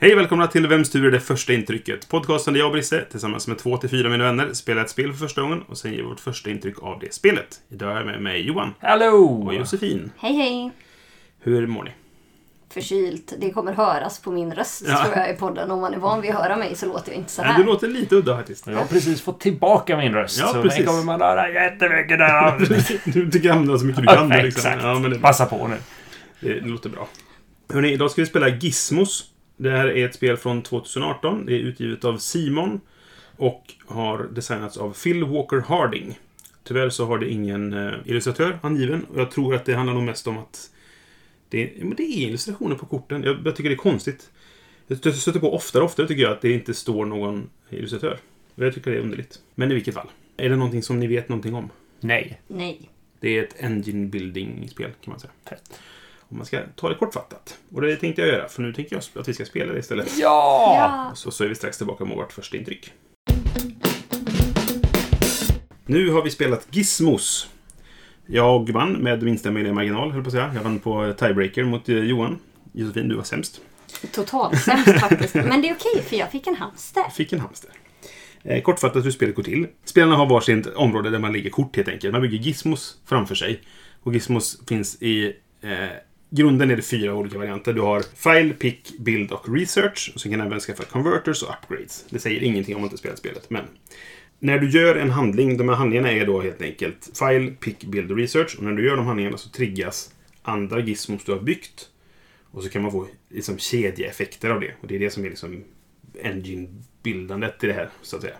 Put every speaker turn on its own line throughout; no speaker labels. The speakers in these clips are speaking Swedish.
Hej och välkomna till Vems tur är det första intrycket? Podcasten där jag och Brisse tillsammans med två till fyra mina vänner spelar ett spel för första gången och sen ger vårt första intryck av det spelet. Idag är jag med mig Johan
Hallå!
och Josefin.
Hej hej!
Hur mår ni?
Förkylt. Det kommer höras på min röst
Ja.
tror jag i podden. Om man är van vid att höra mig så låter jag inte så här.
du låter lite udda faktiskt.
Jag har precis fått tillbaka min röst.
Ja,
så
precis.
den kommer man höra jättemycket där.
Du tycker använda så mycket du kan.
Ja,
liksom.
Exakt.
Ja, men det,
Passa på nu.
det låter bra. Hörrni, idag ska vi spela Gizmos. Det här är ett spel från 2018. Det är utgivet av Simon och har designats av Phil Walker Harding. Tyvärr så har det ingen eh, illustratör angiven och jag tror att det handlar nog mest om att det, men det är illustrationer på korten. Jag, jag tycker det är konstigt. Jag stöter på oftare och oftare tycker jag att det inte står någon illustratör. Jag tycker det är underligt. Men i vilket fall. Är det någonting som ni vet någonting om?
Nej.
Nej.
Det är ett engine building-spel kan man säga.
Fett.
Om man ska ta det kortfattat. Och det tänkte jag göra, för nu tänkte jag att vi ska spela det istället.
Ja!
Ja.
Så, så är vi strax tillbaka med vårt första intryck. Nu har vi spelat Gizmos. Jag vann med minsta möjliga marginal, höll på att säga. Jag vann på tiebreaker mot eh, Johan. Josefin, du var sämst.
Totalt sämst faktiskt. Men det är okej för jag fick en hamster.
Jag fick en hamster. Eh, kortfattat hur spelet går till. Spelarna har varsitt område där man lägger kort helt enkelt. Man bygger gizmos framför sig. Och gizmos finns i... Eh, grunden är det fyra olika varianter. Du har File, Pick, Build och Research. Och sen kan du även skaffa Converters och Upgrades. Det säger ingenting om man inte spelat spelet, men... När du gör en handling, de här handlingarna är då helt enkelt File, Pick, Build och Research. Och när du gör de handlingarna så triggas andra gizmos du har byggt. Och så kan man få liksom kedjeeffekter av det. Och det är det som är liksom engine-bildandet i det här, så att säga.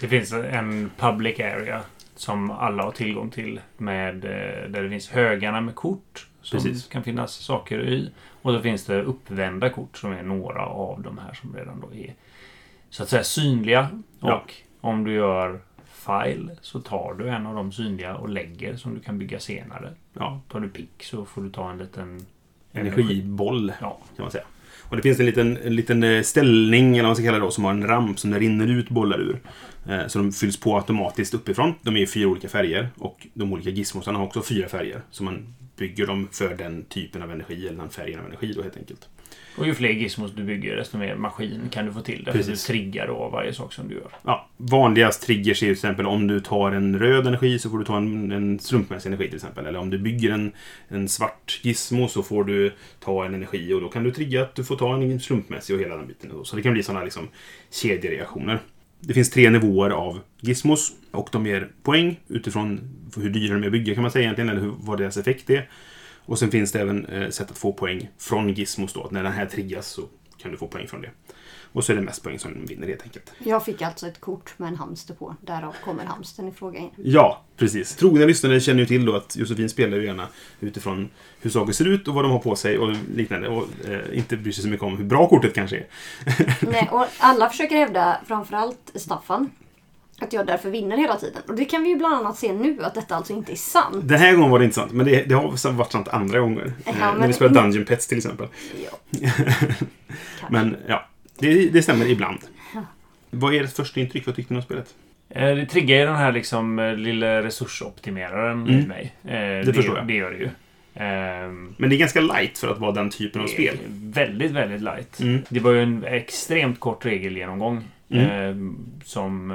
Det finns en public area som alla har tillgång till. Med, eh, där det finns högarna med kort. Som
Precis.
kan finnas saker i. Och då finns det uppvända kort som är några av de här som redan då är så att säga synliga. Och
Ja.
om du gör file så tar du en av de synliga och lägger som du kan bygga senare.
Ja,
Tar du pick så får du ta en liten
energiboll.
Ja,
kan man säga. Och det finns en liten, en liten eh, ställning, eller vad man ska kalla det då, som har en ramp som det rinner ut bollar ur. Eh, Så de fylls på automatiskt uppifrån. De är i fyra olika färger och de olika gizmosarna har också fyra färger. Så man bygger dem för den typen av energi, eller den färgen av energi då helt enkelt.
Och ju fler gizmos du bygger desto mer maskin kan du få till. Därför
Precis.
du triggar då varje sak som du gör.
Ja, vanligast triggers är till exempel om du tar en röd energi så får du ta en, en slumpmässig energi till exempel. Eller om du bygger en, en svart gizmo så får du ta en energi och då kan du trigga att du får ta en slumpmässig och hela den biten. Så det kan bli sådana liksom kedjereaktioner. Det finns tre nivåer av gizmos och de ger poäng utifrån hur dyra de är att bygga kan man säga egentligen, eller hur, vad deras effekt är. Och sen finns det även eh, sätt att få poäng från gizmos då. Att när den här triggas så kan du få poäng från det. Och så är det mest poäng som vinner helt enkelt.
Jag fick alltså ett kort med en hamster på. Därav kommer hamstern i fråga in.
Ja, precis. Trogna lyssnare känner ju till då att Josefin spelar ju gärna utifrån hur saker ser ut och vad de har på sig och liknande. Och eh, inte bryr sig så mycket om hur bra kortet kanske är.
Nej, och alla försöker hävda, framförallt Staffan, att jag därför vinner hela tiden. Och det kan vi ju bland annat se nu, att detta alltså inte är sant.
Den här gången var det inte sant, men det, det har varit sant andra gånger.
Ja,
Eh, När vi spelar Dungeon Pets till exempel.
Ja.
Men ja, det, det stämmer ibland. Vad är ert första intryck? Vad tyckte ni om spelet?
Eh, Det triggar ju den här liksom eh, lilla resursoptimeraren i
Mm.
mig. Eh,
Det förstår jag.
Det gör det ju. Ehm,
Men det är ganska light för att vara den typen av
det
spel.
Väldigt, väldigt light.
Mm.
Det var ju en extremt kort regelgenomgång.
Mm.
ehm, som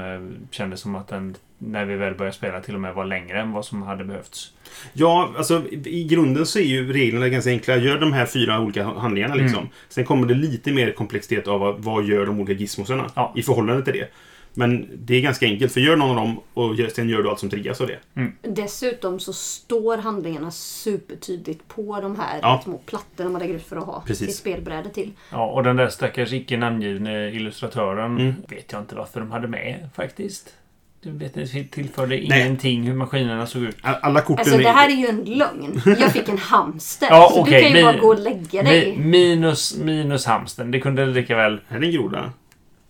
kändes som att den, när vi väl började spela, till och med var längre än vad som hade behövts.
Ja, alltså i grunden så är ju reglerna ganska enkla. Gör de här fyra olika handlingarna liksom.
Mm.
Sen kommer det lite mer komplexitet av vad, vad gör de olika gizmosarna
Ja.
i förhållande till det. Men det är ganska enkelt, för gör någon av dem och sen gör du allt som triggas av det.
Dessutom så står handlingarna supertydligt på de här
Ja.
små plattorna man lägger ut för att ha
Precis.
sitt spelbräde till.
Ja, och den där stackars icke namngivne illustratören
Mm.
vet jag inte varför de hade med faktiskt. Du vet, det tillförde
Nej.
ingenting hur maskinerna såg ut.
Alla korten
Alltså det här är ju en lögn. Jag fick en hamster.
Ja,
så
okej,
du kan ju bara gå och lägga dig.
Mi- Minus, minus hamsten. Det kunde lika väl...
Är det en groda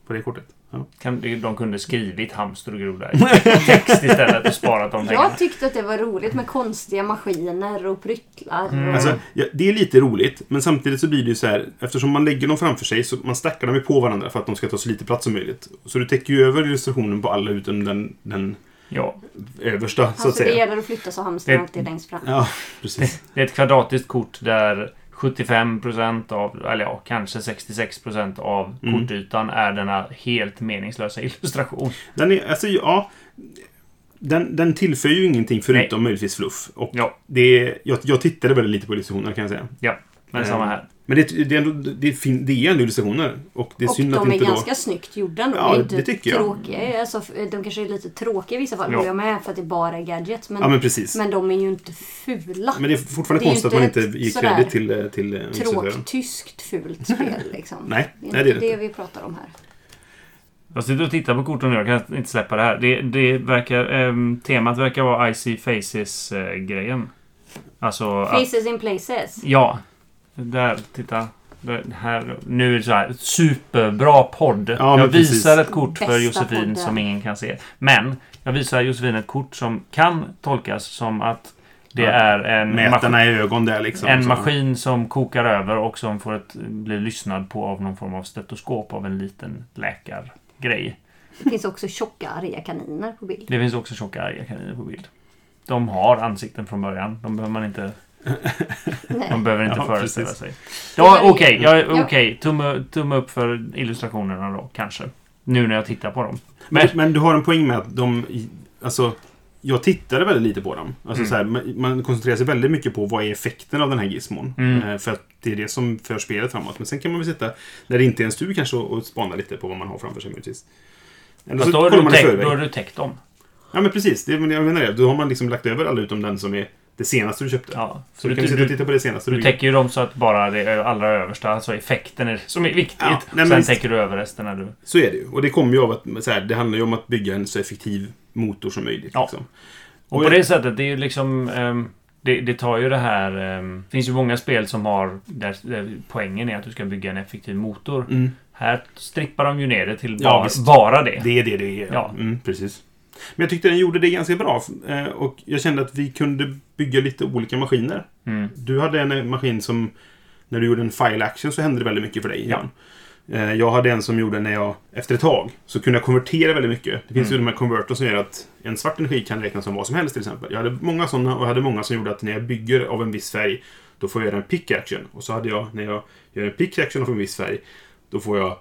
på det kortet?
Kan, de kunde skrivit hamster och groda i text istället och sparat de pengarna.
Jag tyckte att det var roligt med konstiga maskiner och pryttlar.
Mm.
Och...
Alltså, ja, det är lite roligt, men samtidigt så blir det ju så här, eftersom man lägger dem framför sig så man stackar dem ju på varandra för att de ska ta så lite plats som möjligt. Så du täcker ju över illustrationen på alla utom den, den
Ja,
översta, så att
alltså, det
säga.
gäller att flytta så hamstern
Det-
alltid längst fram.
Ja, precis.
det är ett kvadratiskt kort där 75% av, eller ja, kanske 66% av
Mm.
kortytan är denna helt meningslösa illustration.
Den är, alltså ja... Den, den tillför ju ingenting förutom möjligtvis fluff. Och
Ja,
det jag, jag tittade väldigt lite på illustrationerna kan jag säga.
ja. Men
Eh,
samma här.
Men det, det, är ändå, det, är fin, det är ändå illustrationer. Och det är
Och
synd att
de är
inte
ganska
då...
snyggt gjorda ändå.
Ja,
de är inte
det tycker jag.
tråkiga. Alltså, de kanske är lite tråkiga i vissa fall,
Ja.
jag med, för att det bara är gadgets. Men,
Ja, men precis.
men de är ju inte fula.
Men det är fortfarande
Det är
konstigt att man
inte
inte ger kredit till, eh, till eh.
Tråktyskt fult spel liksom.
Nej,
det är
nej, det är
inte
det
det vi pratar om här.
Jag sitter och tittar på korten nu. Jag kan inte släppa det här. Det, det verkar, ehm, temat verkar vara Icy Faces-grejen. Alltså... att-
Faces in places.
Ja. Där, titta. Det här, nu är det så här. Superbra podd.
Ja,
jag
precis.
visar ett kort för
Bästa
Josefin
podden.
som ingen kan se. Men jag visar Josefin ett kort som kan tolkas som att det
Ja.
är en, maskin,
Mätarna i ögon där liksom.
en maskin som kokar över och som får ett, blir lyssnad på av någon form av stetoskop av en liten läkargrej.
Det finns också tjocka arga kaniner på bild.
Det finns också tjocka arga kaniner på bild. De har ansikten från början. De behöver man inte, De behöver inte
Ja,
föreställa
precis.
sig. Ja, okej. ja,
Ja.
okej. Tumme, tumme upp för illustrationerna då, kanske. Nu när jag tittar på dem.
Men,
Men,
men du har en poäng med att de... Alltså, jag tittade väldigt lite på dem. Alltså,
Mm.
så här, man, man koncentrerar sig väldigt mycket på vad är effekten av den här gizmon.
Mm.
Eh, för att det är det som för spelet framåt. Men sen kan man väl sitta, när det inte är en stu kanske, och, spana lite på vad man har framför sig möjligtvis. Eller
fast
så
då har, du
man
täckt, då har du täckt dem.
Ja, men precis. Det, men jag menar det. Då har man liksom lagt över alla utom den som är det senaste du köpte.
Ja.
Så
Så
du
du,
kan sitta och
du,
titta på det senaste
du
du
täcker ju dem så att bara det allra översta, alltså effekten, är som är viktigt.
Ja, nej,
Sen täcker du över resten när du...
Så är det ju. Och det kommer ju av att så här, det handlar ju om att bygga en så effektiv motor som möjligt.
Ja.
Liksom.
Och på det sättet, det är ju liksom... ehm, det, det tar ju det här... ehm, Det finns ju många spel som har... Där, där poängen är att du ska bygga en effektiv motor.
Mm.
Här strippar de ju ner det till
Ja,
bara,
visst.
bara det.
Det är det det är.
Ja.
Mm, precis. Men jag tyckte den gjorde det ganska bra. eh, Och jag kände att vi kunde bygga lite olika maskiner.
Mm.
Du hade en eh, maskin som... När du gjorde en file action så hände det väldigt mycket för dig.
Ja.
Eh, Jag hade en som gjorde när jag, efter ett tag, så kunde jag konvertera väldigt mycket. Det finns
Mm.
ju de här converters som gör att en svart energi kan räknas som vad som helst till exempel. Jag hade många sådana och jag hade många som gjorde att när jag bygger av en viss färg, då får jag göra en pick action. Och så hade jag, när jag gör en pick action av en viss färg, då får jag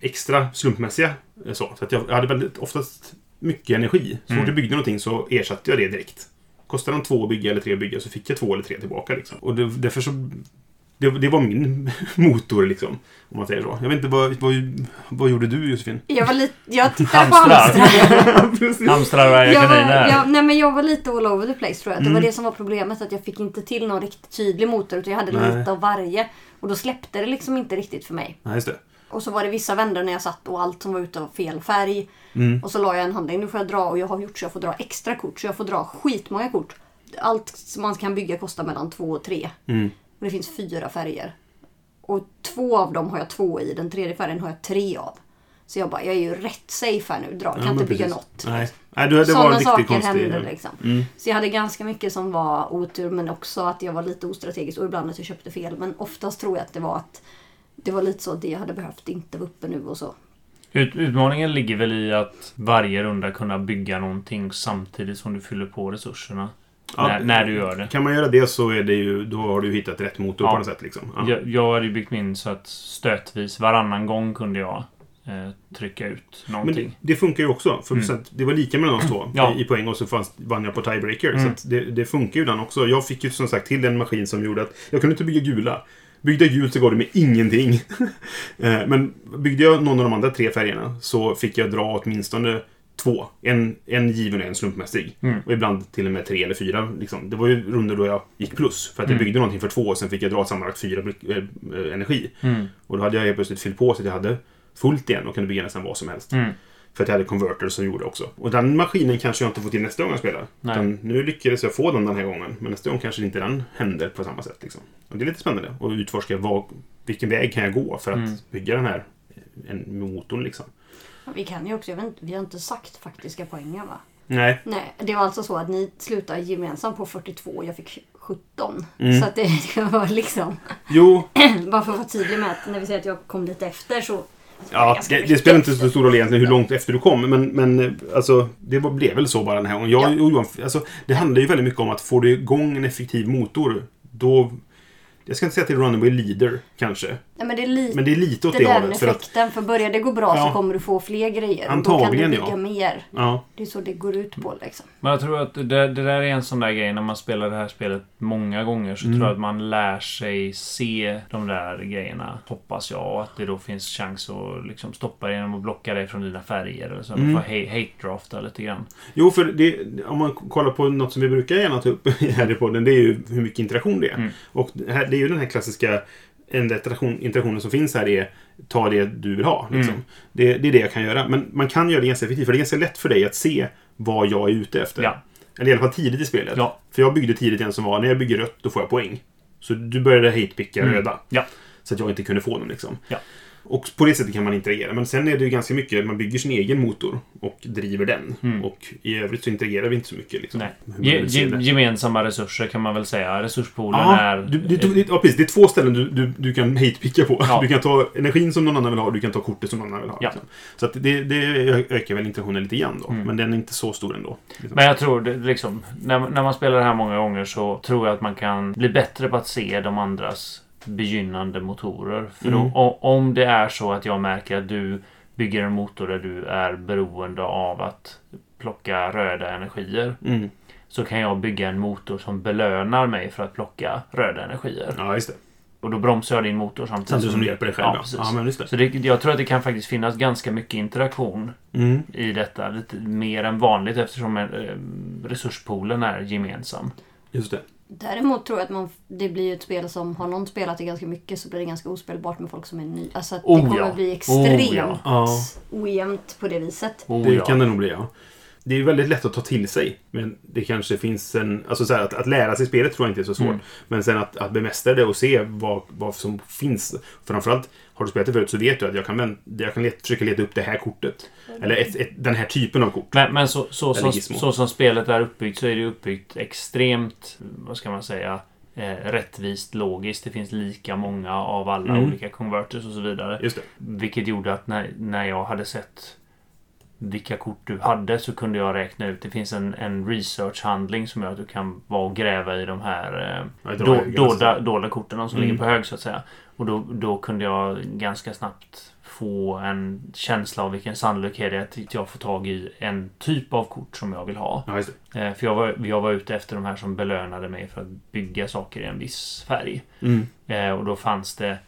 extra slumpmässiga så. Så att jag hade väldigt oftast mycket energi. Så
Mm.
fort jag byggde någonting så ersatte jag det direkt. Kostade de två att bygga eller tre att bygga så fick jag två eller tre tillbaka. Liksom. Och det, därför så... Det, det var min motor liksom. Om man säger så. Jag vet inte, vad, vad, vad gjorde du Josefin?
Jag var lite... Jag tittade på
Hamstrar.
hamstrar.
Och
Jag
kaniner.
jag, nej men jag var lite all over the place tror jag. Det
Mm.
var det som var problemet. Att jag fick inte till någon riktigt tydlig motor. Utan jag hade
Nej.
lite av varje. Och då släppte det liksom inte riktigt för mig.
Nej, just det.
Och så var det vissa vändor när jag satt och allt som var ute var fel färg.
Mm.
Och så la jag en handling. Nu får jag dra och jag har gjort så jag får dra extra kort. Så jag får dra skitmånga kort. Allt som man kan bygga kostar mellan två och tre.
Mm.
Och det finns fyra färger. Och två av dem har jag två i. Den tredje färgen har jag tre av. Så jag bara, jag är ju rätt safe här nu. Dra, kan
Ja,
inte bygga
precis.
något.
Nej, Nej det var
Sådana saker
konstig...
hände liksom.
Mm.
Så jag hade ganska mycket som var otur men också att jag var lite ostrategisk och ibland att jag köpte fel. Men oftast tror jag att det var att det var lite så att det jag hade behövt inte var uppe nu och så.
Ut, utmaningen ligger väl i att varje runda kunna bygga någonting samtidigt som du fyller på resurserna.
Ja,
när, när du gör det.
Kan man göra det så är det ju, då har du hittat rätt motor
Ja.
på något sätt. Liksom. Ja.
Jag, jag hade ju byggt min så att stötvis varannan gång kunde jag eh, trycka ut
Men
någonting.
det, det funkar ju också. För
Mm.
så att det var lika mellan oss två
Ja.
i, i poäng och så fanns, vann jag på tiebreaker.
Mm.
Så att det, det funkar ju den också. Jag fick ju som sagt till en maskin som gjorde att jag kunde inte bygga gula. Byggde jag gult så gav det mig ingenting. Eh, Men byggde jag någon av de andra tre färgerna så fick jag dra åtminstone två. En, en given och en slumpmässig.
Mm.
Och ibland till och med tre eller fyra. Liksom. Det var ju runder då jag gick plus. För att jag
Mm.
byggde någonting för två och sen fick jag dra sammanlagt fyra äh, äh, energi.
Mm.
Och då hade jag helt plötsligt fyllt på så att jag hade fullt igen och kunde bygga nästan vad som helst.
Mm.
För att jag hade converter som gjorde också. Och den maskinen kanske jag inte får till nästa gång jag spelar.
Nej.
Utan nu lyckades jag få den den här gången. Men nästa gång kanske inte den händer på samma sätt. Liksom. Och det är lite spännande. att utforska vad, vilken väg kan jag gå för att
Mm.
bygga den här en, motorn. Liksom.
Vi kan ju också, jag vet inte, vi har inte sagt faktiska poängen va?
Nej.
Nej, det var alltså så att ni slutade gemensamt på 42 och jag fick 17.
Mm.
Så att det, det var liksom,
Jo,
bara för att vara tydlig med att när vi säger att jag kom lite efter så...
Ja, det, det spelar inte så stor roll egentligen hur långt efter du kom. Men, men eh, alltså, det blev väl så bara den här gången. Jag,
Ja.
Johan, alltså, det handlar ju väldigt mycket om att får du igång en effektiv motor, då... Jag ska inte säga att det är runaway leader, kanske.
Nej, men det är lite
Men det är lite åt det,
den
hållet. För att,
effekten. För börjar det gå bra
Ja.
så kommer du få fler grejer. och
Antagligen,
Då kan du
ja.
bygga mer.
ja,
Det är så det går ut på liksom.
Men jag tror att det, det där är en sån där grej när man spelar det här spelet många gånger så
Mm.
tror jag att man lär sig se de där grejerna. Hoppas jag. Och att det då finns chans att liksom stoppa dig genom att blocka dig från dina färger. Eller så.
Mm.
Mm. Får hate, hate drafta lite grann.
Jo, för det, om man kollar på något som vi brukar gärna ta upp här i podden, det är ju hur mycket interaktion det är.
Mm.
Och det, här, det är ju den här klassiska enda interaktion, interaktionen som finns här är ta det du vill ha. Liksom.
Mm.
Det, det är det jag kan göra. Men man kan göra det ganska effektivt, för det är ganska lätt för dig att se vad jag är ute efter.
Ja.
Eller i alla fall tidigt i spelet.
Ja.
För jag byggde tidigt en som var, när jag bygger rött, då får jag poäng. Så du började hatepicka
Mm.
röda.
Ja.
Så att jag inte kunde få dem liksom. Och på det sättet kan man interagera. Men sen är det ju ganska mycket, man bygger sin egen motor och driver den.
Mm.
Och i övrigt så interagerar vi inte så mycket. Liksom,
Nej. Ge, gemensamma resurser kan man väl säga. Resurspoolen
Ja,
är...
du, du, du, ja, precis. Det är två ställen du, du, du kan hatepicka på.
Ja.
Du kan ta energin som någon annan vill ha och du kan ta kortet som någon annan vill ha.
Ja.
Liksom. Så att det, det ökar väl interaktionen lite grann då.
Mm.
Men den är inte så stor ändå. Liksom.
Men jag tror det, liksom, när, när man spelar det här många gånger så tror jag att man kan bli bättre på att se de andras begynnande motorer. För då,
Mm.
o- om det är så att jag märker att du bygger en motor där du är beroende av att plocka röda energier.
Mm.
Så kan jag bygga en motor som belönar mig för att plocka röda energier.
Ja, just det.
Och då bromsar jag din motor samtidigt,
Samtidigt som du hjälper dig själv.
Ja,
Ja,
precis.
ja men just det.
Så det, jag tror att det kan faktiskt finnas ganska mycket interaktion
Mm.
i detta. Lite mer än vanligt eftersom eh, resurspoolen är gemensam.
Just det.
Däremot tror jag att man, det blir ett spel som har någon spelat det ganska mycket så blir det ganska ospelbart med folk som är ny. Alltså att
Oh,
det kommer
ja.
bli
Oh,
extremt
ja.
Ja.
ojämnt på det viset.
Oh,
Det
ja.
kan det nog bli, ja. Det är väldigt lätt att ta till sig. Men det kanske finns en... Alltså så här, att, att lära sig spelet tror jag inte är så svårt.
Mm.
Men sen att, att bemästra det och se vad, vad som finns. Framförallt, har du spelat det förut så vet du att jag kan, jag kan let, försöka leta upp det här kortet. Eller ett, ett, den här typen av kort.
Men, men så, så,
gizmo.
så som spelet är uppbyggt så är det uppbyggt extremt, vad ska man säga, eh, rättvist logiskt. Det finns lika många av alla
Mm.
olika converters och så vidare. Vilket gjorde att när, när jag hade sett vilka kort du hade så kunde jag räkna ut. Det finns en, en research-handling som gör att du kan vara och gräva i de här eh, dolda, dolda korten, som
Mm.
ligger på hög så att säga. Och då, då kunde jag ganska snabbt få en känsla av vilken sannolikhet det är att jag får tag i en typ av kort som jag vill ha.
Ja.
Eh, för jag var, jag var ute efter de här som belönade mig för att bygga saker i en viss färg.
Mm.
Eh, och då fanns det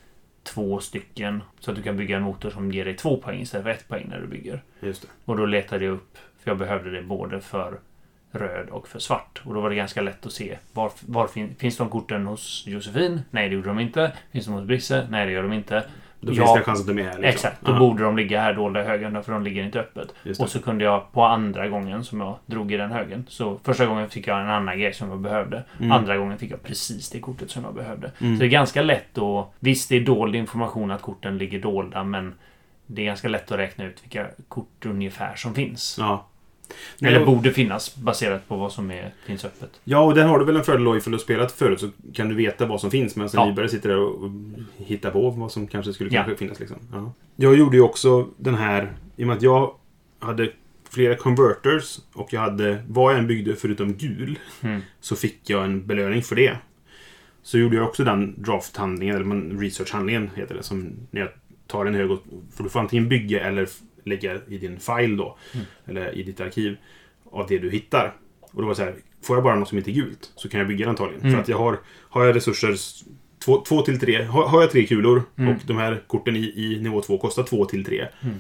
två stycken. Så att du kan bygga en motor som ger dig två poäng istället för ett poäng när du bygger.
Just det.
Och då letade jag upp, för jag behövde det både för röd och för svart. Och då var det ganska lätt att se. Var, var fin, finns de korten hos Josefin? Nej, det gjorde de inte. Finns de hos Brisse? Nej, det gör de inte.
Då
Ja.
finns det en chans att de är här. Liksom.
Exakt, då
Ja,
borde de ligga här dolda i högen för de ligger inte öppet.
det.
Och så kunde jag på andra gången som jag drog i den högen. Så första gången fick jag en annan grej som jag behövde.
Mm.
Andra gången fick jag precis det kortet som jag behövde.
Mm.
Så det är ganska lätt att... Visst, det är dold information att korten ligger dolda, men det är ganska lätt att räkna ut vilka kort ungefär som finns.
Ja.
Eller
Nej,
borde finnas baserat på vad som är, finns öppet.
Ja, och där har du väl en fördel då ifall du har spelat förut så kan du veta vad som finns medan en
Ja.
nybörjare sitter där och hittar på vad som kanske skulle
Ja.
kanske finnas. Liksom. Ja. Jag gjorde ju också den här, i och med att jag hade flera converters och jag hade, vad jag än byggde förutom gul,
Mm.
så fick jag en belöning för det. Så gjorde jag också den draft-handlingen, eller research-handlingen heter det, som när jag tar en hög och, för du får antingen bygga eller lägga i din file då,
Mm.
eller i ditt arkiv, av det du hittar. Och då var det så här, får jag bara något som inte är gult så kan jag bygga det antagligen.
Mm.
För att jag har, har jag resurser två, två till tre, har, har jag tre kulor
Mm.
och de här korten i, i nivå två kostar två till tre.
Mm.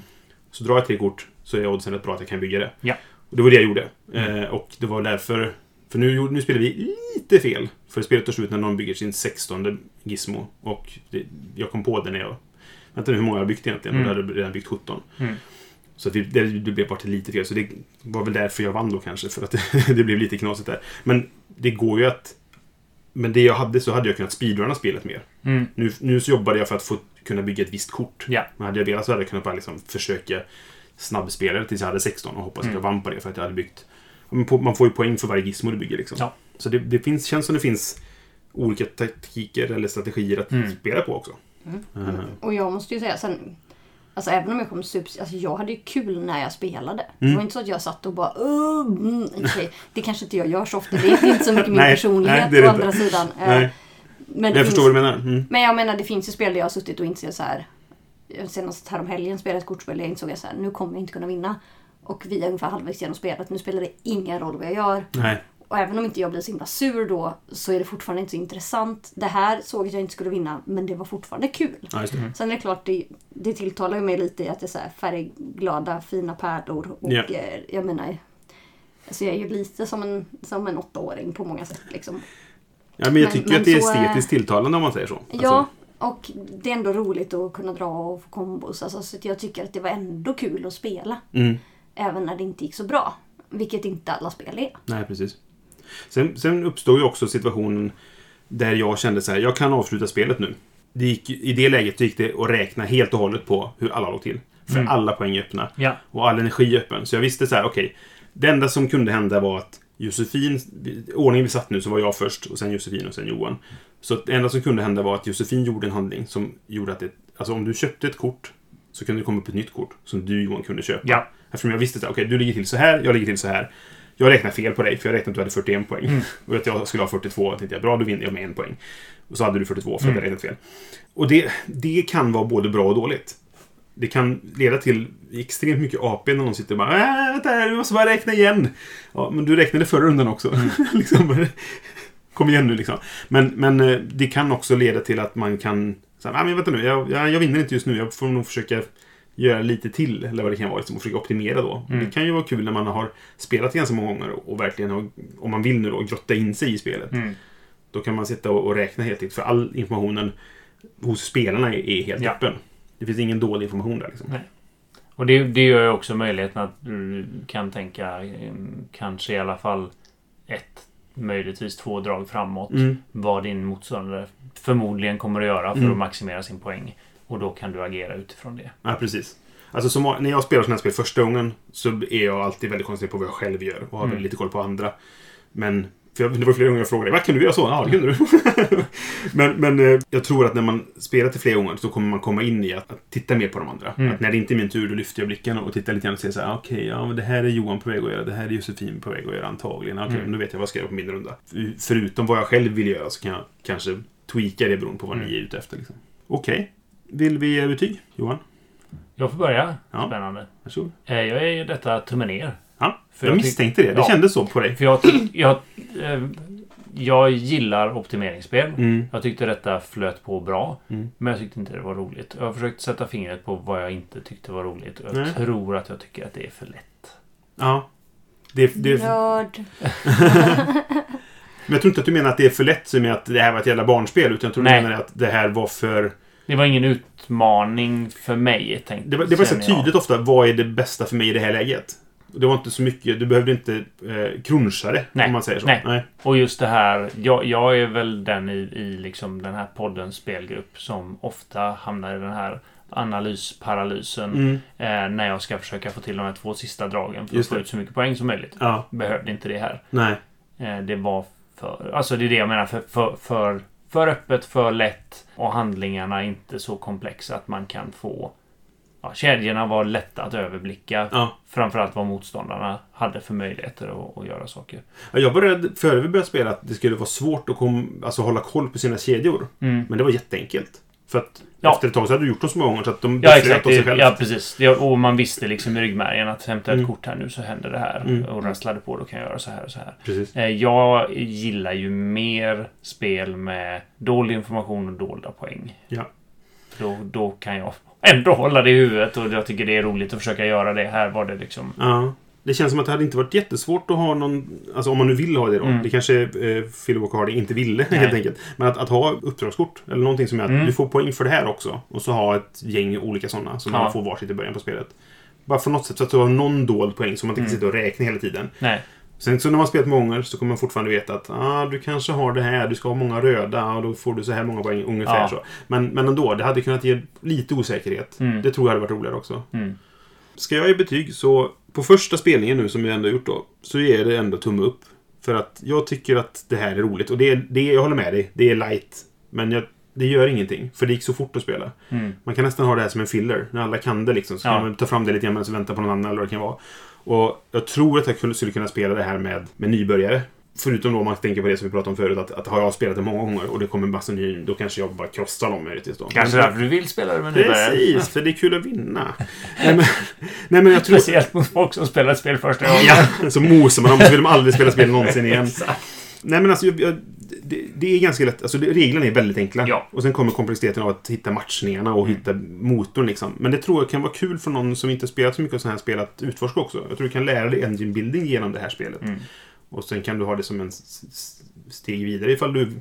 Så drar jag tre kort så är oddsen rätt bra att jag kan bygga det.
Ja.
Och det var det jag gjorde.
Mm.
Eh, och det var därför, för nu, nu spelar vi lite fel. För spelet tar slut när någon bygger sin sextonde gizmo. Och det, jag kom på det när jag... Vänta nu, hur många jag har byggt egentligen?
Mm.
Och då hade jag redan byggt 17.
Mm.
Så det, det, det blev bara till lite fel. Så det var väl därför jag vann då kanske. För att det, blev lite knasigt där. Men det går ju att... Men det jag hade så hade jag kunnat speedrunna spelet mer.
Mm.
Nu, nu så jobbade jag för att få kunna bygga ett visst kort.
Ja.
Men hade jag velat så hade jag kunnat bara liksom försöka snabbspelare tills jag hade 16 och hoppas att jag vann på det för att jag hade byggt... Man får ju poäng för varje gizmo du bygger liksom.
Ja.
Så det, det finns, känns som det finns olika taktiker eller strategier att
Mm.
spela på också. Eh,
Och jag måste ju säga sen, alltså även om jag kom super, alltså jag hade ju kul när jag spelade. Det
Mm.
var inte så att jag satt och bara "Åh, mm, sig, Det kanske inte jag gör så ofta, det är inte så mycket min
Nej,
personlighet
nej, det det
å
inte.
andra sidan. Eh,
Nej,
Men,
men
det
jag
finns,
förstår vad du menar. Mm.
men jag menar det finns ju spel där jag har suttit och insett så här. Senast häromhelgen spelade jag ett kortspel där jag insåg att nu kommer jag inte kunna vinna. Och vi är ungefär halvvägs genom spelet. Nu spelar det ingen roll vad jag gör.
Nej.
Och även om inte jag blir så himla sur då så är det fortfarande inte så intressant. Det här såg att jag inte skulle vinna men det var fortfarande kul.
Ja, just det.
Sen är det klart, det, det tilltalar ju mig lite i att det är så här färgglada, fina pärlor. Och eh, jag menar, alltså jag är ju lite som en, som en åttaåring på många sätt. Liksom.
Ja, men jag
Men-
tycker
men
att det är estetiskt tilltalande om man säger så. Alltså,
Ja, och det är ändå roligt att kunna dra och få kombos. Alltså, så att jag tycker att det var ändå kul att spela.
Mm.
Även när det inte gick så bra. Vilket inte alla spel är.
Nej, precis. Sen, sen uppstod ju också situationen där jag kände så här, jag kan avsluta spelet nu. Det gick, I det läget gick det att räkna helt och hållet på hur alla låg till. För
Mm.
alla poäng är öppna.
Ja.
Och all energi är öppen. Så jag visste så här, okej. det enda som kunde hända var att Josefin, ordningen vi satt nu så var jag först och sen Josefin och sen Johan. Så det enda som kunde hända var att Josefin gjorde en handling som gjorde att det, alltså om du köpte ett kort så kunde det komma upp ett nytt kort som du Johan kunde köpa.
Ja.
Eftersom jag visste att okej, du ligger till så här, jag ligger till så här. Jag räknar fel på dig, för jag räknade att du hade 41 poäng.
Mm.
Och att jag skulle ha 42. Jag tänkte jag, bra, då vinner jag med en poäng. Och så hade du 42 för att
Mm.
jag räknat fel. Och det, det kan vara både bra och dåligt. Det kan leda till extremt mycket AP när någon sitter och bara äh, vänta du måste bara räkna igen. Ja, men du räknade förra rundan också.
Mm.
liksom, kom igen nu liksom. Men, men eh, det kan också leda till att man kan säga, nej men vänta nu, jag, jag, jag vinner inte just nu. Jag får nog försöka göra lite till, eller vad det kan vara, liksom, och försöka optimera då.
Mm.
Det kan ju vara kul när man har spelat ganska många gånger och, verkligen har, om man vill nu då, grotta in sig i spelet.
Mm.
Då kan man sitta och, och räkna helt enkelt, för all informationen hos spelarna är, helt
Ja.
öppen. Det finns ingen dålig information där liksom.
Nej. Och det, det gör ju också möjligheten att du kan tänka kanske i alla fall ett, möjligtvis två drag framåt.
Mm.
Vad din motståndare förmodligen kommer att göra för
Mm.
att maximera sin poäng. Och då kan du agera utifrån det.
Ja, precis. Alltså som, när jag spelar sådana här spel första gången så är jag alltid väldigt konstig på vad jag själv gör och har
Mm.
lite koll på andra. Men för jag, det var flera gånger jag frågade vad kan du göra så? Ja, det kunde du. men men eh, jag tror att när man spelar till flera gånger så kommer man komma in i att, att titta mer på de andra.
Mm.
Att när det inte är min tur, då lyfter jag blicken och tittar lite grann och säger så här, okej, ja, men det här är Johan på väg att göra, det här är Josefin på väg att göra antagligen. Okej,
Mm.
men då vet jag vad ska jag göra på min runda. För- Förutom vad jag själv vill göra så kan jag kanske tweaka det beroende på vad
Mm.
ni är ute efter. Liksom. Okej. Vill vi ge betyg, Johan?
Jag får börja.
Ja.
Spännande.
Varsågod.
Eh, Jag är ju detta tummen ner.
Ja,
För
jag,
jag
misstänkte det. Det
Ja.
kändes så på dig.
För jag, jag, eh, jag gillar optimeringsspel.
Mm.
Jag tyckte detta flöt på bra.
Mm.
Men jag tyckte inte det var roligt. Jag har försökt sätta fingret på vad jag inte tyckte var roligt. Jag
Nej.
tror att jag tycker att det är för lätt.
Ja. Det, det,
Nörd.
men jag tror inte att du menar att det är för lätt som är att det här var ett jävla barnspel. Utan jag tror
Nej.
du menar att det här var för...
Det var ingen utmaning för mig. Tänkte,
Det var, det var så
känner jag.
tydligt ofta. Vad är det bästa för mig i det här läget? Det var inte så mycket. Du behövde inte eh, cruncha det.
Nej.
Om man säger så.
Nej. Och just det här. Jag, jag är väl den i, i liksom den här poddens spelgrupp som ofta hamnar i den här analysparalysen.
Mm.
Eh, när jag ska försöka få till de här två sista dragen för
Just
att få
det.
ut så mycket poäng som möjligt.
Ja.
Behövde inte det här.
Nej.
Eh, det var för... Alltså det är det jag menar. För, för, för, för öppet, för lätt och handlingarna inte så komplexa att man kan få... Ja, kedjorna var lätta att överblicka.
Ja.
Framförallt vad motståndarna hade för möjligheter att, att göra saker.
Ja, Jag var rädd före vi började spela att det skulle vara svårt att kom, alltså, hålla koll på sina kedjor.
Mm.
Men det var jätteenkelt. För att
Ja.
efter ett tag så hade du gjort dem så många gånger så att de
Ja, exakt.
av sig
Det,
själv.
ja, precis. Och man visste liksom i ryggmärgen att hämta ett
Mm.
kort här nu så händer det här.
Mm.
Och rasslade på, då kan jag göra så här och så här.
Precis.
Eh, Jag gillar ju mer spel med dold information och dolda poäng.
Ja.
Då, då kan jag ändå hålla det i huvudet och jag tycker det är roligt att försöka göra det. Här var det liksom...
Ja. Det känns som att det hade inte varit jättesvårt att ha någon... Alltså om man nu vill ha det då.
Mm.
Det kanske eh, Phil Walker Hardy inte ville
Nej.
helt enkelt. Men att, att ha uppdragskort. Eller någonting som är att
Mm.
du får poäng för det här också. Och så ha ett gäng olika sådana. Som
Ja.
man får varsitt i början på spelet. Bara för något sätt så att du har någon dold poäng som man inte kan
Mm.
sitta och räkna hela tiden.
Nej.
Sen så när man spelat många så kommer man fortfarande veta att ah, du kanske har det här, du ska ha många röda och då får du så här många poäng ungefär
Ja.
så. Men, men ändå, det hade kunnat ge lite osäkerhet.
Mm.
Det tror jag hade varit roligare också.
Mm.
Ska jag ge betyg så på första spelningen nu som jag ändå gjort då så är det ändå tumme upp. För att jag tycker att det här är roligt och det är, det jag håller med dig, det är light. Men jag, det gör ingenting, för det gick så fort att spela. Man kan nästan ha det här som en filler. När alla kan det liksom, så
Ja.
kan man ta fram det lite grann man väntar på någon annan eller vad det kan vara. Och jag tror att jag skulle kunna spela det här med, med nybörjare. Förutom då om man tänker på det som vi pratade om förut, att, att har jag spelat det många gånger och det kommer massa ny, då kanske jag bara krossar dem möjligtvis då.
Kanske därför du vill spela det med nybörjare.
Precis, för det är kul att vinna. nej, men, nej, men jag tror...
Speciellt mot folk som spelar ett spel första gången.
Ja, så mosar man dem så vill de aldrig spela spel någonsin igen. Nej men alltså, jag, det, det är ganska lätt. Alltså, reglerna är väldigt enkla.
Ja.
Och sen kommer komplexiteten av att hitta matchningarna och hitta motorn liksom. Men det tror jag kan vara kul för någon som inte spelat så mycket av sådana här spel att utforska också. Jag tror du kan lära dig engine building genom det här spelet.
Mm.
Och sen kan du ha det som en steg vidare ifall du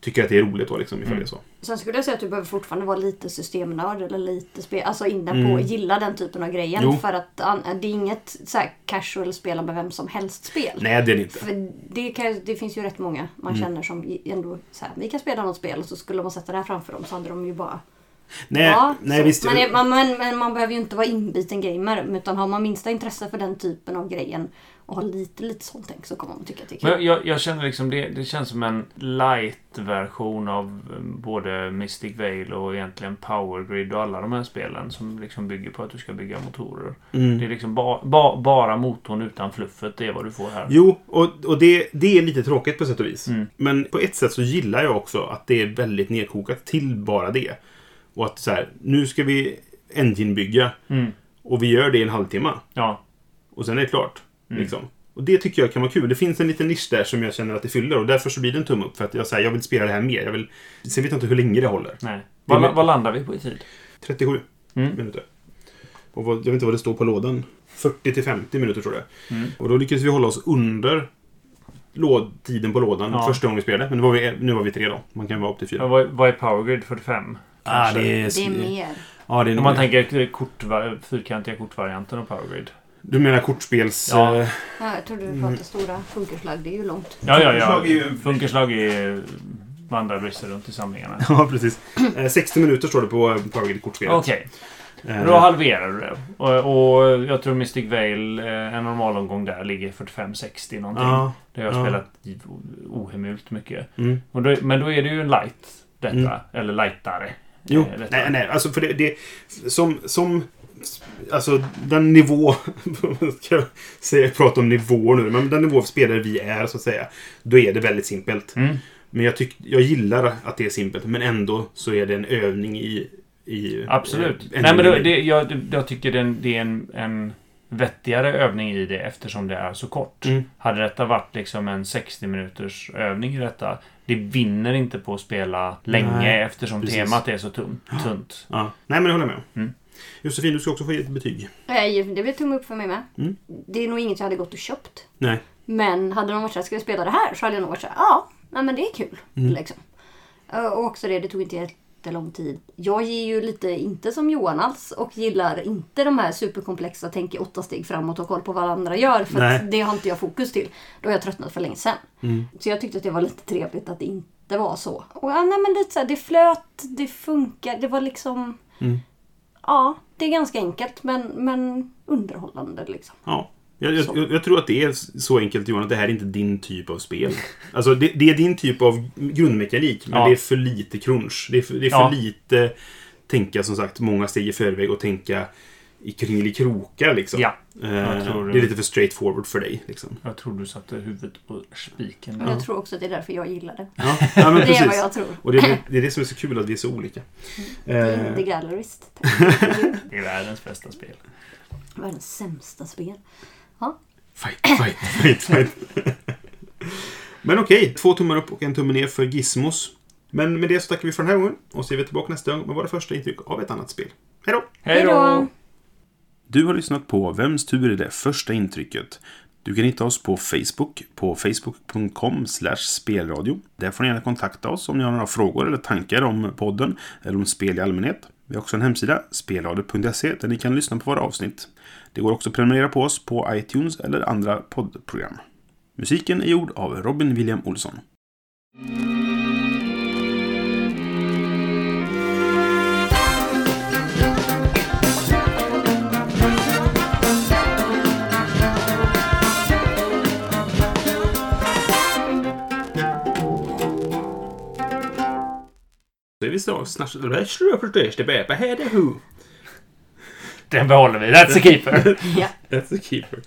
tycker att det är roligt då liksom, ifall
Mm.
det är så.
Sen skulle jag säga att du behöver fortfarande vara lite systemnörd eller lite spel, alltså inne på
Mm.
gilla den typen av grejen.
Jo.
För att det är inget så här casual spela med vem som helst spel.
Nej, det är det inte.
För det, kan, det finns ju rätt många man
Mm.
känner som ändå så här, vi kan spela något spel och så skulle man sätta det här framför dem så hade de ju bara
Nej,
ja,
nej
så.
visst.
Man är, man, men, men man behöver ju inte vara inbiten gamer utan har man minsta intresse för den typen av grejen och har lite, lite sånt tänk så kommer man tycka att det är kul.
Men jag, jag känner liksom det, det känns som en light-version av eh, både Mystic Veil och egentligen Power Grid och alla de här spelen som liksom bygger på att du ska bygga motorer.
Mm.
Det är liksom ba, ba, bara motorn utan fluffet, det är vad du får här.
Jo, och, och det, det är lite tråkigt på sätt och vis.
Mm.
Men på ett sätt så gillar jag också att det är väldigt nedkokat till bara det. Och att så här, nu ska vi engine-bygga
Mm.
och vi gör det i en halvtimme.
Ja.
Och sen är det klart.
Mm.
Liksom. Och det tycker jag kan vara kul. Det finns en liten nisch där som jag känner att det fyller och därför så blir det en tumme upp. För att jag, så här, jag vill spela det här mer. Jag vill, sen vet jag inte hur länge det håller.
Nej. Vad,
mer-
vad landar vi på i tid?
37
Mm.
minuter. Och vad, jag vet inte vad det står på lådan. 40 till 50 minuter tror jag.
Mm.
Och då lyckades vi hålla oss under låd, tiden på lådan
Ja.
första gången vi spelade. Men nu var vi, nu var vi tre då. Man kan vara upp till fyra.
Vad, vad är Power Grid 45?
Ah, det är,
Det är mer.
Ja, det är
Om man
det.
tänker kortva- fyrkantiga kortvarianten av Power Grid.
Du menar kortspels...
Ja.
eh,
Ja, jag trodde du pratade stora funkerslag. Det är ju långt.
Ja, ja, ja.
Funkerslag är
vandrar brister runt i samlingarna.
ja, precis. Eh, 60 minuter står det på eh, Power Grid-kortspelet.
Okej,
Eh,
då halverar du det. Och, och jag tror Mystic Veil, eh, en normalomgång där, ligger 45-60 någonting.
Ja.
Det har jag
ja.
spelat i- ohemult mycket.
Mm.
Och då, men då är det ju en light, detta.
Mm.
Eller lightare.
Jo,
detta.
nej, nej, alltså för det, det som, som Alltså den nivå, ska jag säga, prata om nivåer nu, men den nivå av spelare vi är så att säga, då är det väldigt simpelt.
Mm.
Men jag, tyck, jag gillar att det är simpelt, men ändå så är det en övning i... i
Absolut.
eh,
Nej, men då,
en-
det, jag, jag tycker det är en, det är en, en vettigare övning i det eftersom det är så kort.
Mm.
Hade detta varit liksom en 60 minuters övning i detta. Det vinner inte på att spela länge
Nej,
eftersom
precis.
temat är så tunt. tunt.
Ja. Nej, men det håller jag med om.
Mm.
Josefin, du ska också få ge ett betyg.
Nej, det blir tumme upp för mig med.
Mm.
Det är nog inget jag hade gått och köpt.
Nej.
Men hade de varit såhär, ska vi spela det här? Så hade jag nog varit såhär, ja, nej, men det är kul.
Mm.
Liksom. Eh, Och också det, det tog inte jättelång tid. Jag ger ju lite, inte som Johan alls, och gillar inte de här superkomplexa, tänker åtta steg framåt och koll på vad andra gör. För det har inte jag fokus till. Då har jag tröttnat för länge sedan.
Mm.
Så jag tyckte att det var lite trevligt att det inte var så. Och ja, nej men lite så här, det flöt, det funkar, det var liksom...
Mm.
Ja, det är ganska enkelt men, men underhållande liksom.
Ja. Jag, jag, jag tror att det är så enkelt Johan, att det här är inte din typ av spel. Alltså det, det är din typ av grundmekanik, men
Ja.
det är för lite crunch. Det är för, det är för
Ja.
lite tänka som sagt många steg i förväg och tänka i kringelikrokar liksom.
Ja,
Eh,
det.
det är lite för straight forward för dig. Liksom.
jag tror du satte huvudet på spiken.
Och jag tror också att det är därför jag gillar det.
Ja, ja men
Det är vad jag tror.
Och det är, det- är det som är så kul att vi är så olika. Eh,
Indie Gallerist.
Det är världens bästa spel.
Världens sämsta spel.
Fight, fight, fight, fight. Men okej, två tummar upp och en tumme ner för Gizmos. Men med det så tackar vi för den här gången och så är vi tillbaka nästa gång med våra första intryck av ett annat spel. Hej då!
Hej då!
Du har lyssnat på Vems tur är det första intrycket? Du kan hitta oss på Facebook på facebook.com spelradio. Där får ni gärna kontakta oss om ni har några frågor eller tankar om podden eller om spel i allmänhet. Vi har också en hemsida, spelradio.se, där ni kan lyssna på våra avsnitt. Det går också att prenumerera på oss på iTunes eller andra poddprogram. Musiken är gjord av Robin William Olsson.
Den behåller vi. That's a keeper.
Ja.
That's the keeper.